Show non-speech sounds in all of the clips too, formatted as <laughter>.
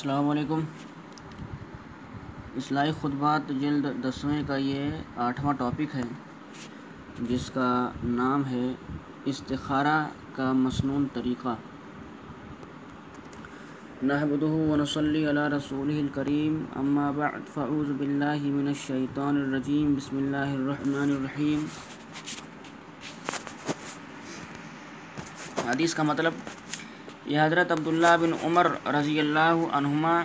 السلام علیکم۔ اصلاحی خطبات جلد دسویں کا یہ آٹھواں ٹاپک ہے، جس کا نام ہے استخارہ کا مسنون طریقہ۔ نحمده ونصلي على رسوله الكريم اما بعد، فاعوذ بالله من الشيطان الرجيم بسم الله الرحمن الرحيم حدیث کا مطلب یہ حضرت عبداللہ بن عمر رضی اللہ عنہما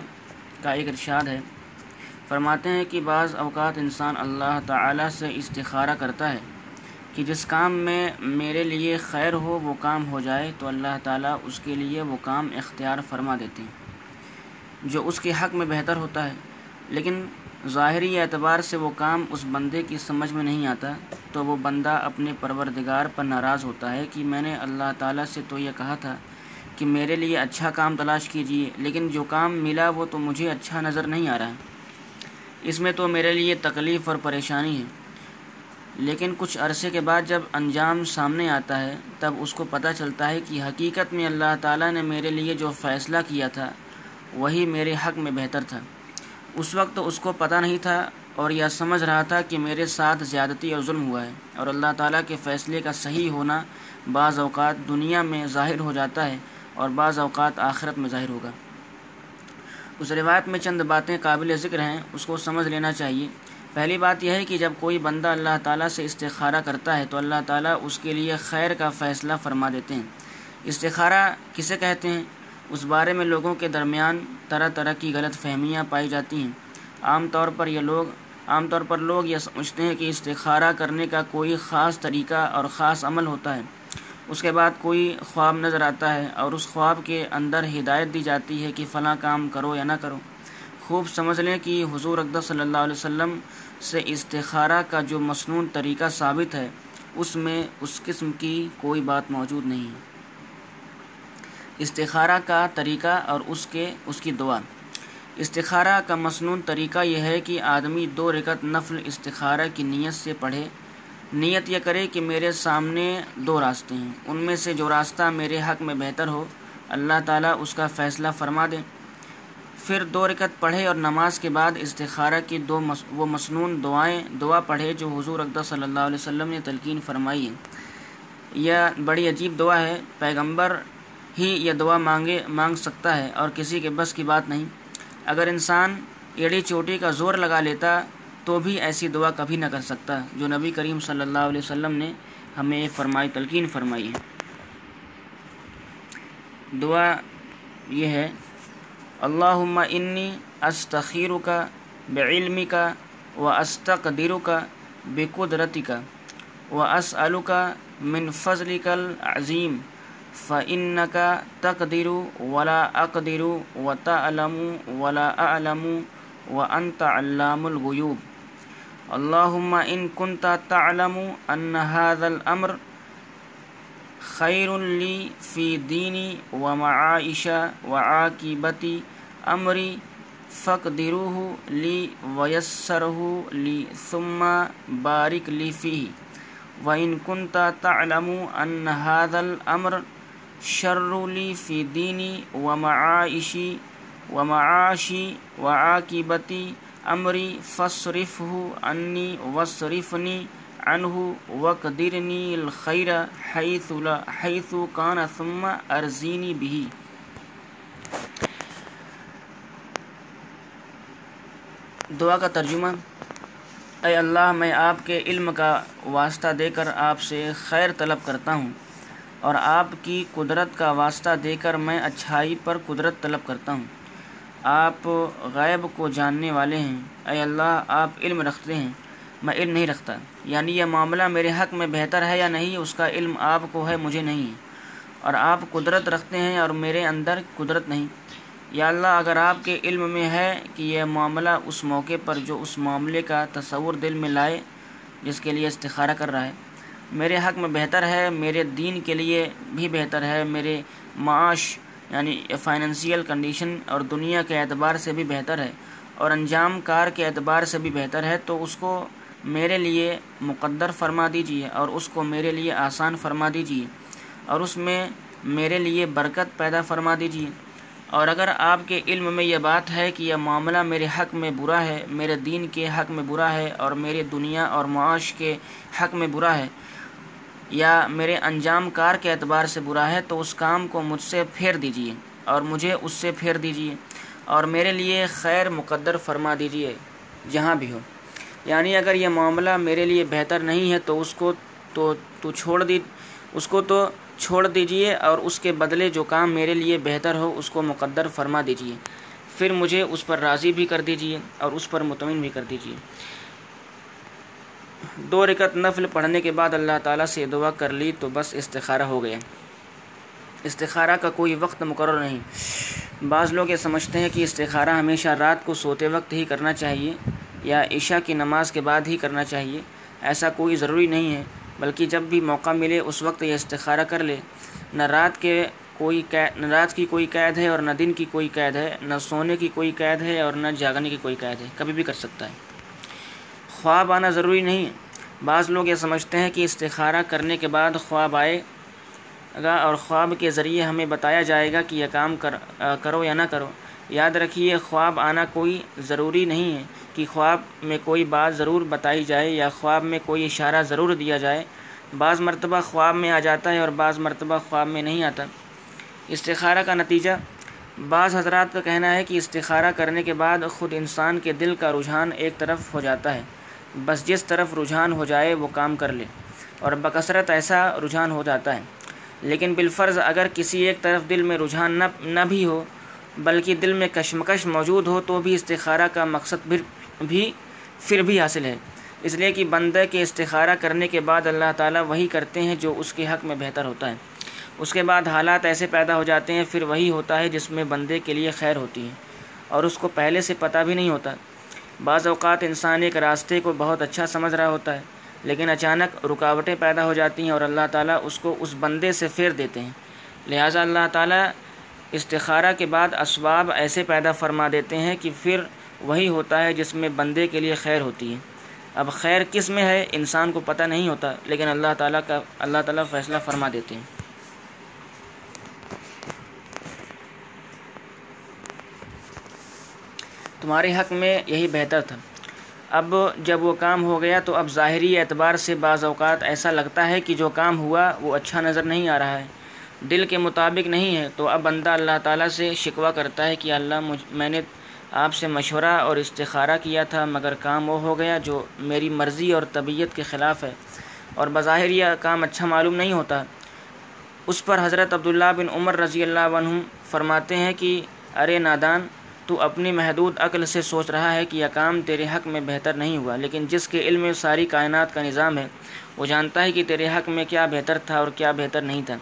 کا ایک ارشاد ہے۔ فرماتے ہیں کہ بعض اوقات انسان اللہ تعالیٰ سے استخارہ کرتا ہے کہ جس کام میں میرے لیے خیر ہو وہ کام ہو جائے تو اللہ تعالیٰ اس کے لیے وہ کام اختیار فرما دیتے ہیں۔ جو اس کے حق میں بہتر ہوتا ہے، لیکن ظاہری اعتبار سے وہ کام اس بندے کی سمجھ میں نہیں آتا، تو وہ بندہ اپنے پروردگار پر ناراض ہوتا ہے کہ میں نے اللہ تعالیٰ سے تو یہ کہا تھا کہ میرے لیے اچھا کام تلاش کیجیے، لیکن جو کام ملا وہ تو مجھے اچھا نظر نہیں آ رہا۔ ہے اس میں تو میرے لیے تکلیف اور پریشانی ہے۔ لیکن کچھ عرصے کے بعد جب انجام سامنے آتا ہے، تب اس کو پتہ چلتا ہے کہ حقیقت میں اللہ تعالیٰ نے میرے لیے جو فیصلہ کیا تھا، وہی میرے حق میں بہتر تھا۔ اس وقت اس کو پتہ نہیں تھا اور یہ سمجھ رہا تھا کہ میرے ساتھ زیادتی اور ظلم ہوا ہے اور اللہ تعالیٰ کے فیصلے کا صحیح ہونا بعض اوقات دنیا میں ظاہر ہو جاتا ہے۔ اور بعض اوقات آخرت میں ظاہر ہوگا۔ اس روایت میں چند باتیں قابل ذکر ہیں، اس کو سمجھ لینا چاہیے۔ پہلی بات یہ ہے کہ جب کوئی بندہ اللہ تعالیٰ سے استخارہ کرتا ہے، تو اللہ تعالیٰ اس کے لیے خیر کا فیصلہ فرما دیتے ہیں۔ استخارہ کسے کہتے ہیں؟ اس بارے میں لوگوں کے درمیان طرح طرح کی غلط فہمیاں پائی جاتی ہیں۔ عام طور پر یہ لوگ، عام طور پر لوگ یہ سمجھتے ہیں کہ استخارہ کرنے کا کوئی خاص طریقہ اور خاص عمل ہوتا ہے۔ اس کے بعد کوئی خواب نظر آتا ہے اور اس خواب کے اندر ہدایت دی جاتی ہے کہ فلاں کام کرو یا نہ کرو۔ خوب سمجھ لیں کہ حضور اقدس صلی اللہ علیہ وسلم سے استخارہ کا جو مصنون طریقہ ثابت ہے، اس میں اس قسم کی کوئی بات موجود نہیں۔ ہے استخارہ کا طریقہ اور اس کے، اس کی دعا۔ استخارہ کا مصنون طریقہ یہ ہے کہ آدمی دو رکت نفل استخارہ کی نیت سے پڑھے نیت یہ کرے کہ میرے سامنے دو راستے ہیں۔ ان میں سے جو راستہ میرے حق میں بہتر ہو، اللہ تعالیٰ اس کا فیصلہ فرما دے۔ پھر دو رکت پڑھے اور نماز کے بعد استخارہ کی دو مس، وہ مصنون دعائیں، دعا پڑھے جو حضور اقدس صلی اللہ علیہ وسلم نے تلقین فرمائی ہے یہ بڑی عجیب دعا ہے۔ پیغمبر ہی یہ دعا مانگے، مانگ سکتا ہے اور کسی کے بس کی بات نہیں۔ اگر انسان ایڑی چوٹی کا زور لگا لیتا تو بھی ایسی دعا کبھی نہ کر سکتا، جو نبی کریم صلی اللہ علیہ وسلم نے ہمیں فرمائی، تلقین فرمائی ہے۔ دعا یہ ہے اللہ انی استخیر کا بعلمی کا و استقدر کا بے قدرتی کا و اسلو کا من فضل کل عظیم فعن کا تقدر ولا اقدر و تعلم ولا علم و انت علام الغیوب. اللهم إن كنت تعلم أن هذا الأمر خير لي في ديني ومعائش وعاقبة أمري فاقدروه لي ويسره لي ثم بارك لي فيه وإن كنت تعلم أن هذا الأمر شر لي في ديني ومعائشي ومعاشي وعاقبتي امری فصرف انی وصرفنی انہ وقدرنی الخیر حیث حیث کان ثم ارزینی بھی دعا کا ترجمہ، اے اللہ، میں آپ کے علم کا واسطہ دے کر آپ سے خیر طلب کرتا ہوں اور آپ کی قدرت کا واسطہ دے کر میں اچھائی پر قدرت طلب کرتا ہوں۔ آپ غیب کو جاننے والے ہیں۔ اے اللہ، آپ علم رکھتے ہیں۔ میں علم نہیں رکھتا۔ یعنی یہ معاملہ میرے حق میں بہتر ہے یا نہیں، اس کا علم آپ کو ہے، مجھے نہیں۔ ہے اور آپ قدرت رکھتے ہیں اور میرے اندر قدرت نہیں۔ یا اللہ، اگر آپ کے علم میں ہے کہ یہ معاملہ اس موقع پر جو اس معاملے کا تصور دل میں لائے، جس کے لیے استخارہ کر رہا ہے، میرے حق میں بہتر ہے، میرے دین کے لیے بھی بہتر ہے، میرے معاش یعنی فائننشیل کنڈیشن اور دنیا کے اعتبار سے بھی بہتر ہے اور انجام کار کے اعتبار سے بھی بہتر ہے، تو اس کو میرے لیے مقدر فرما دیجیے اور اس کو میرے لیے آسان فرما دیجیے اور اس میں میرے لیے برکت پیدا فرما دیجیے اور اگر آپ کے علم میں یہ بات ہے کہ یہ معاملہ میرے حق میں برا ہے، میرے دین کے حق میں برا ہے اور میرے دنیا اور معاش کے حق میں برا ہے یا میرے انجام کار کے اعتبار سے برا ہے تو اس کام کو مجھ سے پھیر دیجیے اور مجھے اس سے پھیر دیجیے اور میرے لیے خیر مقدر فرما دیجیے جہاں بھی ہو۔ یعنی اگر یہ معاملہ میرے لیے بہتر نہیں ہے تو اس کو تو تو چھوڑ دی، اس کو تو چھوڑ دیجیے اور اس کے بدلے جو کام میرے لیے بہتر ہو اس کو مقدر فرما دیجیے پھر مجھے اس پر راضی بھی کر دیجیے اور اس پر مطمئن بھی کر دیجیے دو رکت نفل پڑھنے کے بعد اللہ تعالیٰ سے دعا کر لی تو بس استخارہ ہو گیا استخارہ کا کوئی وقت مقرر نہیں۔ بعض لوگ یہ سمجھتے ہیں کہ استخارہ ہمیشہ رات کو سوتے وقت ہی کرنا چاہیے یا عشاء کی نماز کے بعد ہی کرنا چاہیے۔ ایسا کوئی ضروری نہیں ہے، بلکہ جب بھی موقع ملے اس وقت یہ استخارہ کر لے۔ نہ رات کے کوئی قید نہ رات کی کوئی قید ہے اور نہ دن کی کوئی قید ہے، نہ سونے کی کوئی قید ہے اور نہ جاگنے کی کوئی قید ہے۔ کبھی بھی کر سکتا ہے۔ خواب آنا ضروری نہیں بعض لوگ یہ سمجھتے ہیں کہ استخارہ کرنے کے بعد خواب آئے گا اور خواب کے ذریعے ہمیں بتایا جائے گا کہ یہ کام کر کرو یا نہ کرو۔ یاد رکھیے، خواب آنا کوئی ضروری نہیں ہے۔ کہ خواب میں کوئی بات ضرور بتائی جائے یا خواب میں کوئی اشارہ ضرور دیا جائے۔ بعض مرتبہ خواب میں آ جاتا ہے اور بعض مرتبہ خواب میں نہیں آتا۔ استخارہ کا نتیجہ، بعض حضرات کا کہنا ہے کہ استخارہ کرنے کے بعد خود انسان کے دل کا رجحان ایک طرف ہو جاتا ہے۔ بس جس طرف رجحان ہو جائے وہ کام کر لے اور بکثرت ایسا رجحان ہو جاتا ہے۔ لیکن بالفرض اگر کسی ایک طرف دل میں رجحان نہ نہ بھی ہو، بلکہ دل میں کشمکش موجود ہو، تو بھی استخارہ کا مقصد بھی بھی پھر بھی حاصل ہے۔ اس لیے کہ بندہ کے استخارہ کرنے کے بعد اللہ تعالیٰ وہی کرتے ہیں جو اس کے حق میں بہتر ہوتا ہے۔ اس کے بعد حالات ایسے پیدا ہو جاتے ہیں، پھر وہی ہوتا ہے جس میں بندے کے لیے خیر ہوتی ہے۔ اور اس کو پہلے سے پتہ بھی نہیں ہوتا۔ بعض اوقات انسان ایک راستے کو بہت اچھا سمجھ رہا ہوتا ہے، لیکن اچانک رکاوٹیں پیدا ہو جاتی ہیں اور اللہ تعالیٰ اس کو اس بندے سے پھیر دیتے ہیں۔ لہٰذا اللہ تعالیٰ استخارہ کے بعد اسباب ایسے پیدا فرما دیتے ہیں کہ پھر وہی ہوتا ہے جس میں بندے کے لیے خیر ہوتی ہے۔ اب خیر کس میں ہے، انسان کو پتہ نہیں ہوتا، لیکن اللہ تعالیٰ کا، اللہ تعالیٰ فیصلہ فرما دیتے ہیں۔ تمہارے حق میں یہی بہتر تھا۔ اب جب وہ کام ہو گیا تو اب ظاہری اعتبار سے بعض اوقات ایسا لگتا ہے کہ جو کام ہوا وہ اچھا نظر نہیں آ رہا ہے۔ دل کے مطابق نہیں ہے تو اب بندہ اللہ تعالیٰ سے شکوہ کرتا ہے کہ اللہ مجھ، میں نے آپ سے مشورہ اور استخارہ کیا تھا، مگر کام وہ ہو گیا جو میری مرضی اور طبیعت کے خلاف ہے۔ اور بظاہر یہ کام اچھا معلوم نہیں ہوتا۔ اس پر حضرت عبداللہ بن عمر رضی اللہ عنہ فرماتے ہیں کہ ارے نادان تو اپنی محدود عقل سے سوچ رہا ہے کہ یہ کام تیرے حق میں بہتر نہیں ہوا، لیکن جس کے علم میں ساری کائنات کا نظام ہے، وہ جانتا ہے کہ تیرے حق میں کیا بہتر تھا اور کیا بہتر نہیں تھا۔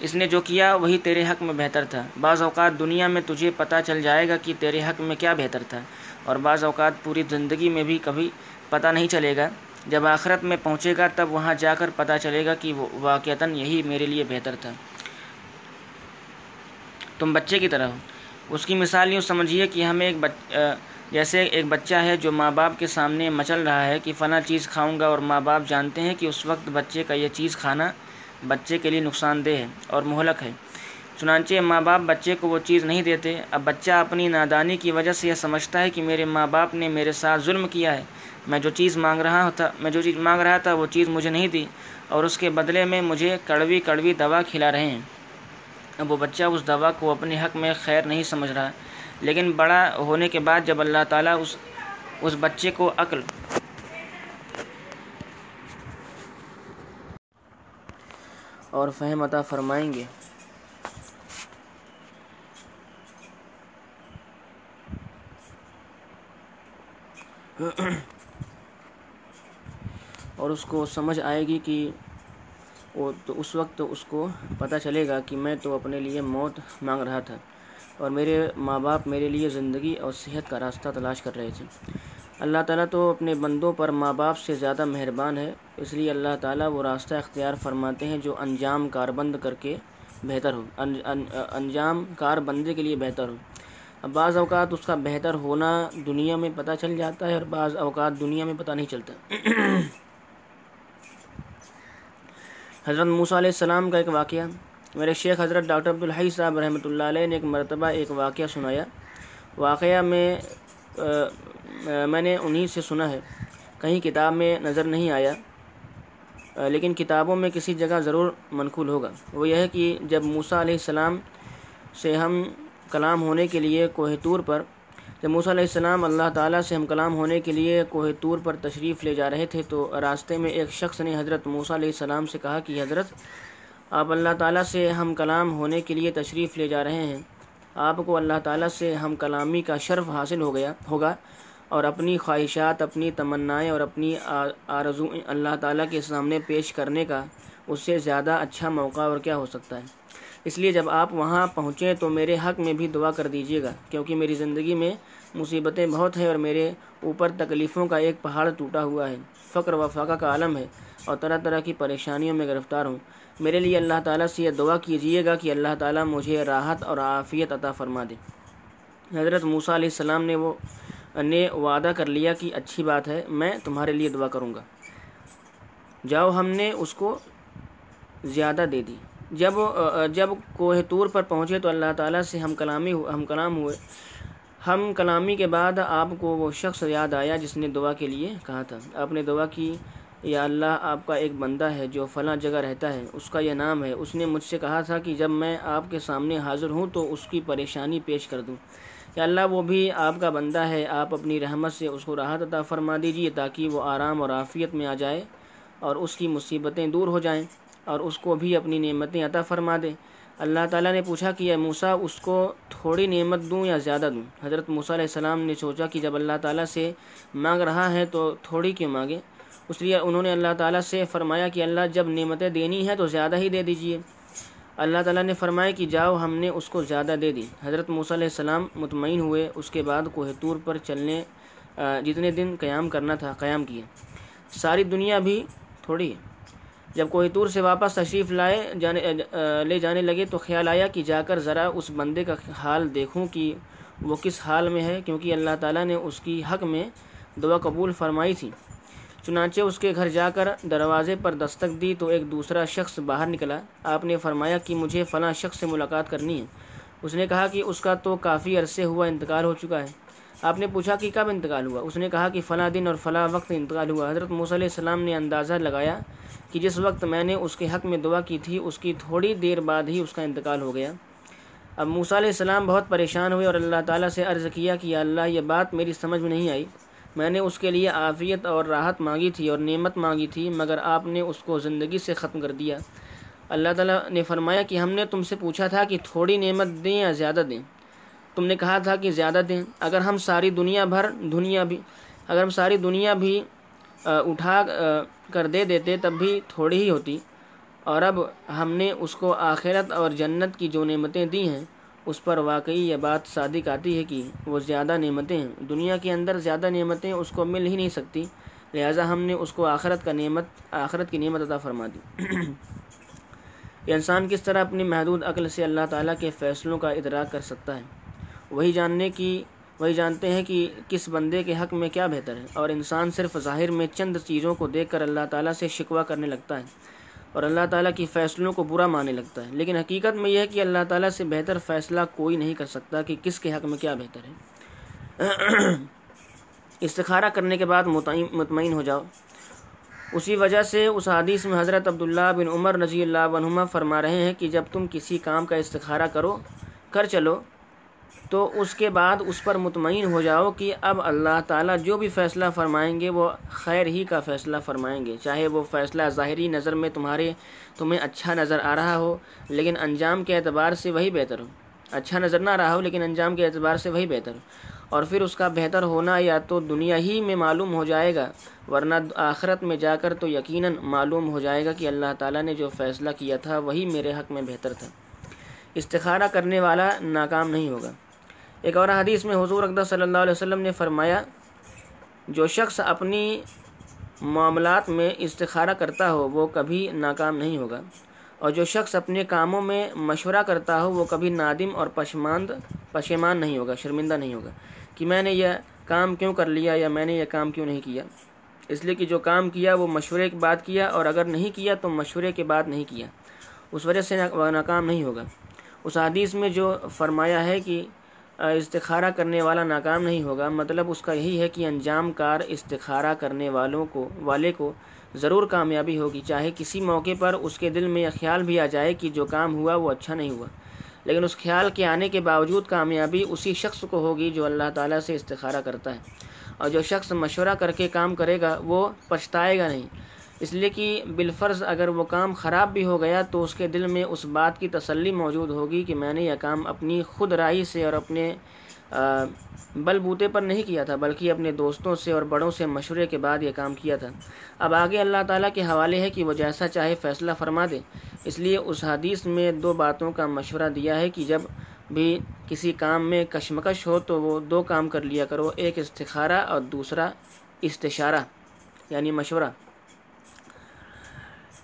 اس نے جو کیا، وہی تیرے حق میں بہتر تھا۔ بعض اوقات دنیا میں تجھے پتہ چل جائے گا کہ تیرے حق میں کیا بہتر تھا، اور بعض اوقات پوری زندگی میں بھی کبھی پتہ نہیں چلے گا۔ جب آخرت میں پہنچے گا، تب وہاں جا کر پتہ چلے گا کہ واقعتاً یہی میرے لیے بہتر تھا۔ تم بچے کی طرح ہو۔ اس کی مثال یوں سمجھیے کہ ہمیں ایک بچ جیسے ایک بچہ ہے جو ماں باپ کے سامنے مچل رہا ہے کہ فلاں چیز کھاؤں گا اور ماں باپ جانتے ہیں کہ اس وقت بچے کا یہ چیز کھانا بچے کے لیے نقصان دہ ہے اور مہلک ہے۔ چنانچہ ماں باپ بچے کو وہ چیز نہیں دیتے۔ اب بچہ اپنی نادانی کی وجہ سے یہ سمجھتا ہے کہ میرے ماں باپ نے میرے ساتھ ظلم کیا ہے۔ میں جو چیز مانگ رہا تھا میں جو چیز مانگ رہا تھا وہ چیز مجھے نہیں دی اور اس کے بدلے میں مجھے کڑوی کڑوی دوا کھلا رہے ہیں۔ وہ بچہ اس دوا کو اپنے حق میں خیر نہیں سمجھ رہا۔ لیکن بڑا ہونے کے بعد جب اللہ تعالیٰ اس اس بچے کو عقل اور فہم عطا فرمائیں گے۔ اور اس کو سمجھ آئے گی کہ وہ تو اس وقت اس کو پتہ چلے گا کہ میں تو اپنے لیے موت مانگ رہا تھا اور میرے ماں باپ میرے لیے زندگی اور صحت کا راستہ تلاش کر رہے تھے۔ اللہ تعالیٰ تو اپنے بندوں پر ماں باپ سے زیادہ مہربان ہے، اس لیے اللہ تعالیٰ وہ راستہ اختیار فرماتے ہیں جو انجام کار بند کر کے بہتر ہو انجام کار بندے کے لیے بہتر ہو۔ اب بعض اوقات اس کا بہتر ہونا دنیا میں پتہ چل جاتا ہے اور بعض اوقات دنیا میں پتہ نہیں چلتا۔ حضرت موسیٰ علیہ السلام کا ایک واقعہ۔ میرے شیخ حضرت ڈاکٹر عبدالحی صاحب رحمۃ اللہ علیہ نے ایک مرتبہ ایک واقعہ سنایا۔ واقعہ میں میں نے انہی سے سنا ہے۔ کہیں کتاب میں نظر نہیں آیا لیکن کتابوں میں کسی جگہ ضرور منقول ہوگا۔ وہ یہ ہے کہ جب موسیٰ علیہ السلام سے ہم کلام ہونے کے لیے کوہ طور پر جب موسیٰ علیہ السلام اللہ تعالیٰ سے ہم کلام ہونے کے لیے کوہ طور پر تشریف لے جا رہے تھے تو راستے میں ایک شخص نے حضرت موسیٰ علیہ السلام سے کہا کہ حضرت، آپ اللہ تعالیٰ سے ہم کلام ہونے کے لیے تشریف لے جا رہے ہیں۔ آپ کو اللہ تعالیٰ سے ہم کلامی کا شرف حاصل ہو گیا، ہوگا اور اپنی خواہشات، اپنی تمنائیں اور اپنی آرزو اللہ تعالیٰ کے سامنے پیش کرنے کا اس سے زیادہ اچھا موقع اور کیا ہو سکتا ہے؟ اس لیے جب آپ وہاں پہنچیں تو میرے حق میں بھی دعا کر دیجیے گا، کیونکہ میری زندگی میں مصیبتیں بہت ہیں اور میرے اوپر تکلیفوں کا ایک پہاڑ ٹوٹا ہوا ہے۔ فقر و فاقہ کا عالم ہے اور طرح طرح کی پریشانیوں میں گرفتار ہوں۔ میرے لیے اللہ تعالیٰ سے یہ دعا کیجیے گا کہ اللہ تعالیٰ مجھے راحت اور عافیت عطا فرما دے۔ حضرت موسیٰ علیہ السلام نے وہ، نے وعدہ کر لیا کہ اچھی بات ہے، میں تمہارے لیے دعا کروں گا۔ جاؤ ہم نے اس کو زیادہ دے دی۔ جب جب کوہ طور پر پہنچے تو اللہ تعالیٰ سے ہم کلامی ہم کلام ہوئے۔ ہم کلامی کے بعد آپ کو وہ شخص یاد آیا جس نے دعا کے لیے کہا تھا۔ آپ نے دعا کی، یا اللہ آپ کا ایک بندہ ہے جو فلاں جگہ رہتا ہے، اس کا یہ نام ہے۔ اس نے مجھ سے کہا تھا کہ جب میں آپ کے سامنے حاضر ہوں تو اس کی پریشانی پیش کر دوں۔ یا اللہ وہ بھی آپ کا بندہ ہے، آپ اپنی رحمت سے اس کو راحت عطا فرما دیجیے تاکہ وہ آرام اور عافیت میں آ جائے اور اس کی مصیبتیں دور ہو جائیں۔ اور اس کو بھی اپنی نعمتیں عطا فرما دے اللہ تعالیٰ نے پوچھا کہ موسا اس کو تھوڑی نعمت دوں یا زیادہ دوں؟ حضرت موسیٰ علیہ السلام نے سوچا کہ جب اللہ تعالیٰ سے مانگ رہا ہے تو تھوڑی کیوں مانگے؟ اس لیے انہوں نے اللہ تعالیٰ سے فرمایا کہ اللہ جب نعمتیں دینی ہیں تو زیادہ ہی دے دیجیے۔ اللہ تعالیٰ نے فرمایا کہ جاؤ، ہم نے اس کو زیادہ دے دی۔ حضرت موسیٰ علیہ السلام مطمئن ہوئے۔ اس کے بعد کوہ طور پر چلنے جتنے دن قیام کرنا تھا، قیام کیے۔ ساری دنیا بھی تھوڑی ہے۔ جب کوہ طور سے واپس تشریف لائے، جانے، لے جانے لگے تو خیال آیا کہ جا کر ذرا اس بندے کا حال دیکھوں کہ وہ کس حال میں ہے، کیونکہ اللہ تعالیٰ نے اس کی حق میں دعا قبول فرمائی تھی۔ چنانچہ اس کے گھر جا کر دروازے پر دستک دی تو ایک دوسرا شخص باہر نکلا۔ آپ نے فرمایا کہ مجھے فلاں شخص سے ملاقات کرنی ہے۔ اس نے کہا کہ اس کا تو کافی عرصے ہوا انتقال ہو چکا ہے۔ آپ نے پوچھا کہ کب انتقال ہوا؟ اس نے کہا کہ فلاں دن اور فلاں وقت انتقال ہوا۔ حضرت موسیٰ علیہ السلام نے اندازہ لگایا کہ جس وقت میں نے اس کے حق میں دعا کی تھی، اس کی تھوڑی دیر بعد ہی اس کا انتقال ہو گیا۔ اب موسیٰ علیہ السلام بہت پریشان ہوئے اور اللہ تعالیٰ سے عرض کیا کہ اللہ، یہ بات میری سمجھ میں نہیں آئی۔ میں نے اس کے لیے عافیت اور راحت مانگی تھی اور نعمت مانگی تھی، مگر آپ نے اس کو زندگی سے ختم کر دیا۔ اللہ تعالیٰ نے فرمایا کہ ہم نے تم سے پوچھا تھا کہ تھوڑی نعمت دیں یا زیادہ دیں؟ تم نے کہا تھا کہ زیادہ دیں۔ اگر ہم ساری دنیا بھر، دنیا بھی، اگر ہم ساری دنیا بھی اٹھا کر دے دیتے تب بھی تھوڑی ہی ہوتی۔ اور اب ہم نے اس کو آخرت اور جنت کی جو نعمتیں دی ہیں، اس پر واقعی یہ بات صادق آتی ہے کہ وہ زیادہ نعمتیں ہیں۔ دنیا کے اندر زیادہ نعمتیں اس کو مل ہی نہیں سکتی، لہٰذا ہم نے اس کو آخرت کا نعمت، آخرت کی نعمت عطا فرما دی۔ یہ انسان کس طرح اپنی محدود عقل سے اللہ تعالیٰ کے فیصلوں کا ادراک کر سکتا ہے؟ وہی جاننے کی وہی جانتے ہیں کہ کس بندے کے حق میں کیا بہتر ہے۔ اور انسان صرف ظاہر میں چند چیزوں کو دیکھ کر اللہ تعالیٰ سے شکوہ کرنے لگتا ہے اور اللہ تعالیٰ کی فیصلوں کو برا ماننے لگتا ہے۔ لیکن حقیقت میں یہ ہے کہ اللہ تعالیٰ سے بہتر فیصلہ کوئی نہیں کر سکتا کہ کس کے حق میں کیا بہتر ہے۔ <clears throat> استخارہ کرنے کے بعد مطمئن ہو جاؤ۔ اسی وجہ سے اس حدیث میں حضرت عبداللہ بن عمر رضی اللہ عنہما فرما رہے ہیں کہ جب تم کسی کام کا استخارہ کرو، کر چلو تو اس کے بعد اس پر مطمئن ہو جاؤ کہ اب اللہ تعالیٰ جو بھی فیصلہ فرمائیں گے وہ خیر ہی کا فیصلہ فرمائیں گے۔ چاہے وہ فیصلہ ظاہری نظر میں تمہارے تمہیں اچھا نظر آ رہا ہو، لیکن انجام کے اعتبار سے وہی بہتر ہو۔ اچھا نظر نہ رہا ہو، لیکن انجام کے اعتبار سے وہی بہتر ہو۔ اور پھر اس کا بہتر ہونا یا تو دنیا ہی میں معلوم ہو جائے گا، ورنہ آخرت میں جا کر تو یقیناً معلوم ہو جائے گا کہ اللہ تعالیٰ نے جو فیصلہ کیا تھا وہی میرے حق میں بہتر تھا۔ استخارہ کرنے والا ناکام نہیں ہوگا۔ ایک اور حدیث میں حضور اقدس صلی اللہ علیہ وسلم نے فرمایا، جو شخص اپنی معاملات میں استخارہ کرتا ہو، وہ کبھی ناکام نہیں ہوگا۔ اور جو شخص اپنے کاموں میں مشورہ کرتا ہو، وہ کبھی نادم اور پشماند، پشیمان نہیں ہوگا، شرمندہ نہیں ہوگا کہ میں نے یہ کام کیوں کر لیا یا میں نے یہ کام کیوں نہیں کیا۔ اس لیے کہ جو کام کیا، وہ مشورے کے بعد کیا، اور اگر نہیں کیا، تو مشورے کے بعد نہیں کیا۔ اس وجہ سے ناکام نہیں ہوگا۔ اس حدیث میں جو فرمایا ہے کہ استخارہ کرنے والا ناکام نہیں ہوگا۔ مطلب اس کا یہی ہے کہ انجام کار استخارہ کرنے والوں کو، والے کو ضرور کامیابی ہوگی۔ چاہے کسی موقع پر اس کے دل میں یہ خیال بھی آ جائے کہ جو کام ہوا وہ اچھا نہیں ہوا، لیکن اس خیال کے آنے کے باوجود کامیابی اسی شخص کو ہوگی جو اللہ تعالیٰ سے استخارہ کرتا ہے۔ اور جو شخص مشورہ کر کے کام کرے گا وہ پچھتائے گا نہیں۔ اس لیے کہ بالفرض اگر وہ کام خراب بھی ہو گیا تو اس کے دل میں اس بات کی تسلی موجود ہوگی کہ میں نے یہ کام اپنی خود رائی سے اور اپنے بل بوتے پر نہیں کیا تھا، بلکہ اپنے دوستوں سے اور بڑوں سے مشورے کے بعد یہ کام کیا تھا۔ اب آگے اللہ تعالیٰ کے حوالے ہے کہ وہ جیسا چاہے فیصلہ فرما دے۔ اس لیے اس حدیث میں دو باتوں کا مشورہ دیا ہے کہ جب بھی کسی کام میں کشمکش ہو تو وہ دو کام کر لیا کرو، ایک استخارہ اور دوسرا استشارہ یعنی مشورہ۔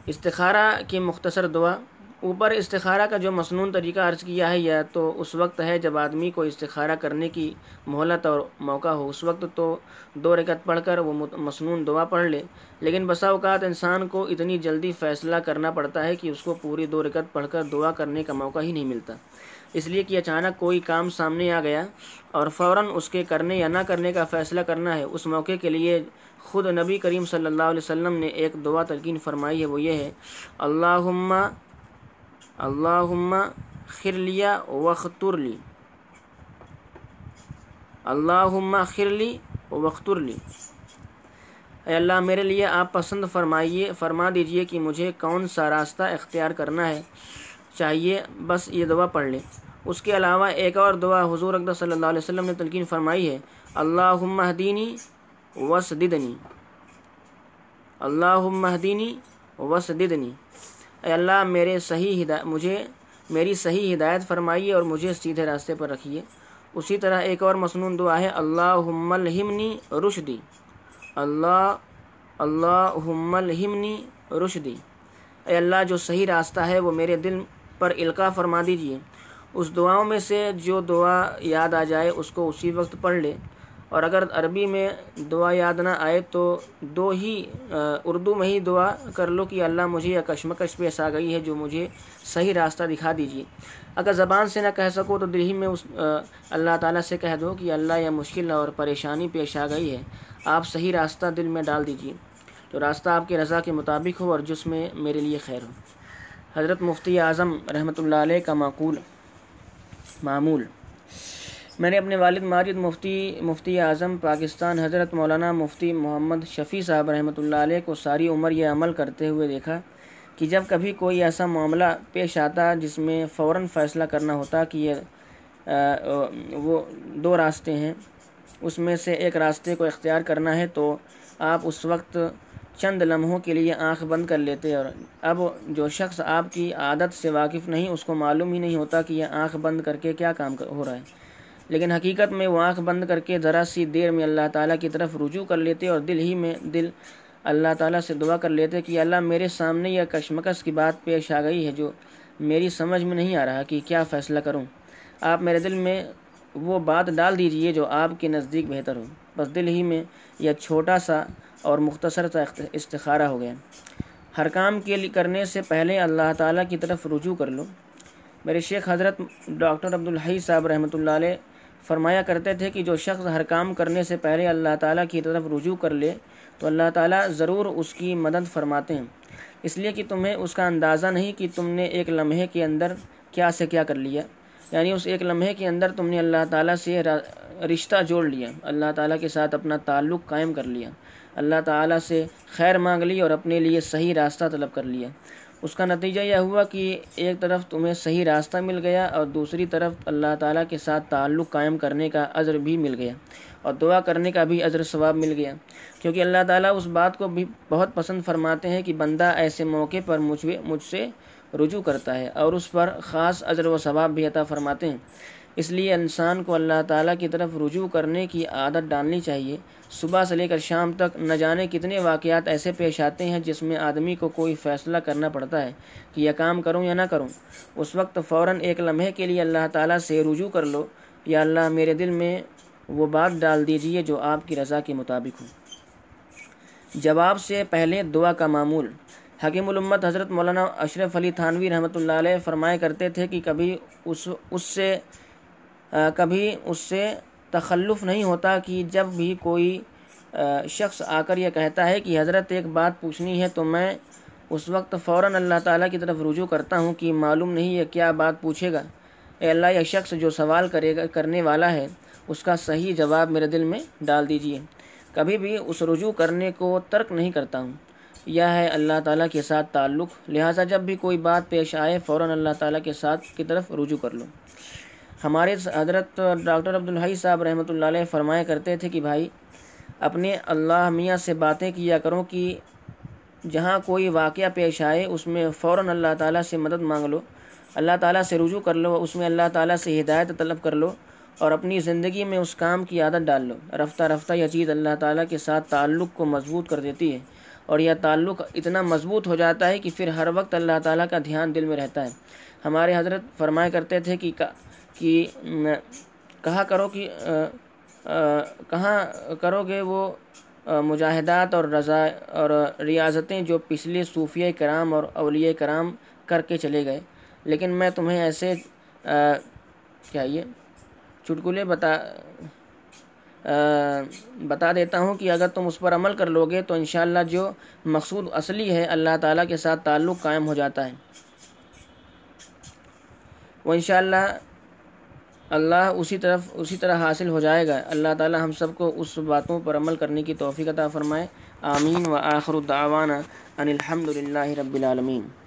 استخارہ کی مختصر دعا۔ اوپر استخارہ کا جو مصنون طریقہ عرض کیا ہے، یا تو اس وقت ہے جب آدمی کو استخارہ کرنے کی مہلت اور موقع ہو۔ اس وقت تو دو رکت پڑھ کر وہ مصنون دعا پڑھ لے۔ لیکن بسا اوقات انسان کو اتنی جلدی فیصلہ کرنا پڑتا ہے کہ اس کو پوری دو رکت پڑھ کر دعا کرنے کا موقع ہی نہیں ملتا۔ اس لیے کہ اچانک کوئی کام سامنے آ گیا اور فوراً اس کے کرنے یا نہ کرنے کا فیصلہ کرنا ہے، اس موقع کے لیے خود نبی کریم صلی اللہ علیہ وسلم نے ایک دعا تلقین فرمائی ہے، وہ یہ ہے اللہ اللہ خرلیا وختر لی اللہ خرلی وختر لی۔ اے اللہ، میرے لیے آپ پسند فرمائیے، فرما دیجیے کہ مجھے کون سا راستہ اختیار کرنا ہے، چاہیے، بس یہ دعا پڑھ لیں۔ اس کے علاوہ ایک اور دعا حضور اقدر صلی اللہ علیہ وسلم نے تلقین فرمائی ہے اللہ مہدینی وسدنی اللہ مہدینی وسدنی اے اللہ، میرے صحیح ہدایت، مجھے میری صحیح ہدایت فرمائیے اور مجھے سیدھے راستے پر رکھیے۔ اسی طرح ایک اور مصنون دعا ہے اللہ الحمنی رشدی اللہ اللہ الحمنی رشدی۔ اے اللہ، جو صحیح راستہ ہے، وہ میرے دل پر القاع فرما دیجیے۔ اس دعاؤں میں سے جو دعا یاد آ جائے اس کو اسی وقت پڑھ لے۔ اور اگر عربی میں دعا یاد نہ آئے تو دو ہی اردو میں ہی دعا کر لو کہ اللہ مجھے یا کشمکش پیش آ گئی ہے جو مجھے صحیح راستہ دکھا دیجیے۔ اگر زبان سے نہ کہہ سکو تو دل ہی میں اس اللہ تعالیٰ سے کہہ دو کہ اللہ یا مشکل اور پریشانی پیش آ گئی ہے۔ آپ صحیح راستہ دل میں ڈال دیجیے۔ تو راستہ آپ کی رضا کے مطابق ہو اور جس میں میرے لیے خیر ہو۔ حضرت مفتی اعظم رحمۃ اللہ علیہ کا معقول معمول۔ میں نے اپنے والد ماجد مفتی مفتی اعظم پاکستان حضرت مولانا مفتی محمد شفیع صاحب رحمۃ اللہ علیہ کو ساری عمر یہ عمل کرتے ہوئے دیکھا کہ جب کبھی کوئی ایسا معاملہ پیش آتا جس میں فوراً فیصلہ کرنا ہوتا کہ یہ وہ دو راستے ہیں، اس میں سے ایک راستے کو اختیار کرنا ہے تو آپ اس وقت چند لمحوں کے لیے آنکھ بند کر لیتے اور اب جو شخص آپ کی عادت سے واقف نہیں، اس کو معلوم ہی نہیں ہوتا کہ یہ آنکھ بند کر کے کیا کام ہو رہا ہے۔ لیکن حقیقت میں وہ آنکھ بند کر کے ذرا سی دیر میں اللہ تعالیٰ کی طرف رجوع کر لیتے اور دل ہی میں دل اللہ تعالیٰ سے دعا کر لیتے کہ اللہ میرے سامنے یہ کشمکش کی بات پیش آ گئی ہے جو میری سمجھ میں نہیں آ رہا کہ کیا فیصلہ کروں۔ آپ میرے دل میں وہ بات ڈال دیجیے جو آپ کے نزدیک بہتر ہو۔ بس دل ہی میں یہ چھوٹا سا اور مختصر استخارہ ہو گیا۔ ہر کام کے لیے کرنے سے پہلے اللہ تعالیٰ کی طرف رجوع کر لو۔ میرے شیخ حضرت ڈاکٹر عبدالحی صاحب رحمۃ اللہ علیہ فرمایا کرتے تھے کہ جو شخص ہر کام کرنے سے پہلے اللہ تعالیٰ کی طرف رجوع کر لے تو اللہ تعالیٰ ضرور اس کی مدد فرماتے ہیں۔ اس لیے کہ تمہیں اس کا اندازہ نہیں کہ تم نے ایک لمحے کے اندر کیا سے کیا کر لیا۔ یعنی اس ایک لمحے کے اندر تم نے اللہ تعالیٰ سے رشتہ جوڑ لیا، اللہ تعالیٰ کے ساتھ اپنا تعلق قائم کر لیا، اللہ تعالیٰ سے خیر مانگ لی اور اپنے لیے صحیح راستہ طلب کر لیا۔ اس کا نتیجہ یہ ہوا کہ ایک طرف تمہیں صحیح راستہ مل گیا اور دوسری طرف اللہ تعالیٰ کے ساتھ تعلق قائم کرنے کا عذر بھی مل گیا اور دعا کرنے کا بھی عذر ثواب مل گیا۔ کیونکہ اللہ تعالیٰ اس بات کو بھی بہت پسند فرماتے ہیں کہ بندہ ایسے موقع پر مجھ مجھ سے رجوع کرتا ہے اور اس پر خاص عذر و ثواب بھی عطا فرماتے ہیں۔ اس لیے انسان کو اللہ تعالیٰ کی طرف رجوع کرنے کی عادت ڈالنی چاہیے۔ صبح سے لے کر شام تک نہ جانے کتنے واقعات ایسے پیش آتے ہیں جس میں آدمی کو کوئی فیصلہ کرنا پڑتا ہے کہ یہ کام کروں یا نہ کروں۔ اس وقت فوراً ایک لمحے کے لیے اللہ تعالیٰ سے رجوع کر لو۔ یا اللہ میرے دل میں وہ بات ڈال دیجیے جو آپ کی رضا کے مطابق ہو۔ جواب سے پہلے دعا کا معمول۔ حکیم الامت حضرت مولانا اشرف علی تھانوی رحمۃ اللہ علیہ فرمایا کرتے تھے کہ کبھی اس اس سے کبھی اس سے تخلف نہیں ہوتا کہ جب بھی کوئی شخص آ کر یہ کہتا ہے کہ حضرت ایک بات پوچھنی ہے تو میں اس وقت فوراً اللہ تعالیٰ کی طرف رجوع کرتا ہوں کہ معلوم نہیں یہ کیا بات پوچھے گا۔ اے اللہ، یہ شخص جو سوال کرے گا، کرنے والا ہے، اس کا صحیح جواب میرے دل میں ڈال دیجیے کبھی بھی اس رجوع کرنے کو ترک نہیں کرتا ہوں۔ یہ ہے اللہ تعالیٰ کے ساتھ تعلق۔ لہٰذا جب بھی کوئی بات پیش آئے، فوراً اللہ تعالیٰ کے ساتھ کی طرف رجوع کر لو ہمارے حضرت ڈاکٹر عبدالحی صاحب رحمۃ اللہ علیہ فرمایا کرتے تھے کہ بھائی، اپنے اللہ میاں سے باتیں کیا کرو کہ جہاں کوئی واقعہ پیش آئے، اس میں فوراً اللہ تعالیٰ سے مدد مانگ لو۔ اللہ تعالیٰ سے رجوع کر لو، اس میں اللہ تعالیٰ سے ہدایت طلب کر لو اور اپنی زندگی میں اس کام کی عادت ڈال لو۔ رفتہ رفتہ یہ چیز اللہ تعالیٰ کے ساتھ تعلق کو مضبوط کر دیتی ہے۔ اور یہ تعلق اتنا مضبوط ہو جاتا ہے کہ پھر ہر وقت اللہ تعالیٰ کا دھیان دل میں رہتا ہے۔ ہمارے حضرت فرمایا کرتے تھے کہ کہ کہا کرو کہ کہاں کرو گے وہ مجاہدات اور رضا اور ریاضتیں جو پچھلے صوفیہ کرام اور اولیاء کرام کر کے چلے گئے۔ لیکن میں تمہیں ایسے کیا یہ چٹکلے بتا بتا دیتا ہوں کہ اگر تم اس پر عمل کر لو گے تو انشاءاللہ جو مقصود اصلی ہے اللہ تعالیٰ کے ساتھ تعلق قائم ہو جاتا ہے۔ وہ انشاءاللہ اللہ اسی طرف، اسی طرح حاصل ہو جائے گا۔ اللہ تعالیٰ ہم سب کو اس باتوں پر عمل کرنے کی توفیق عطا فرمائے۔ آمین۔ و آخر الدعوانا ان الحمد للہ رب العالمین۔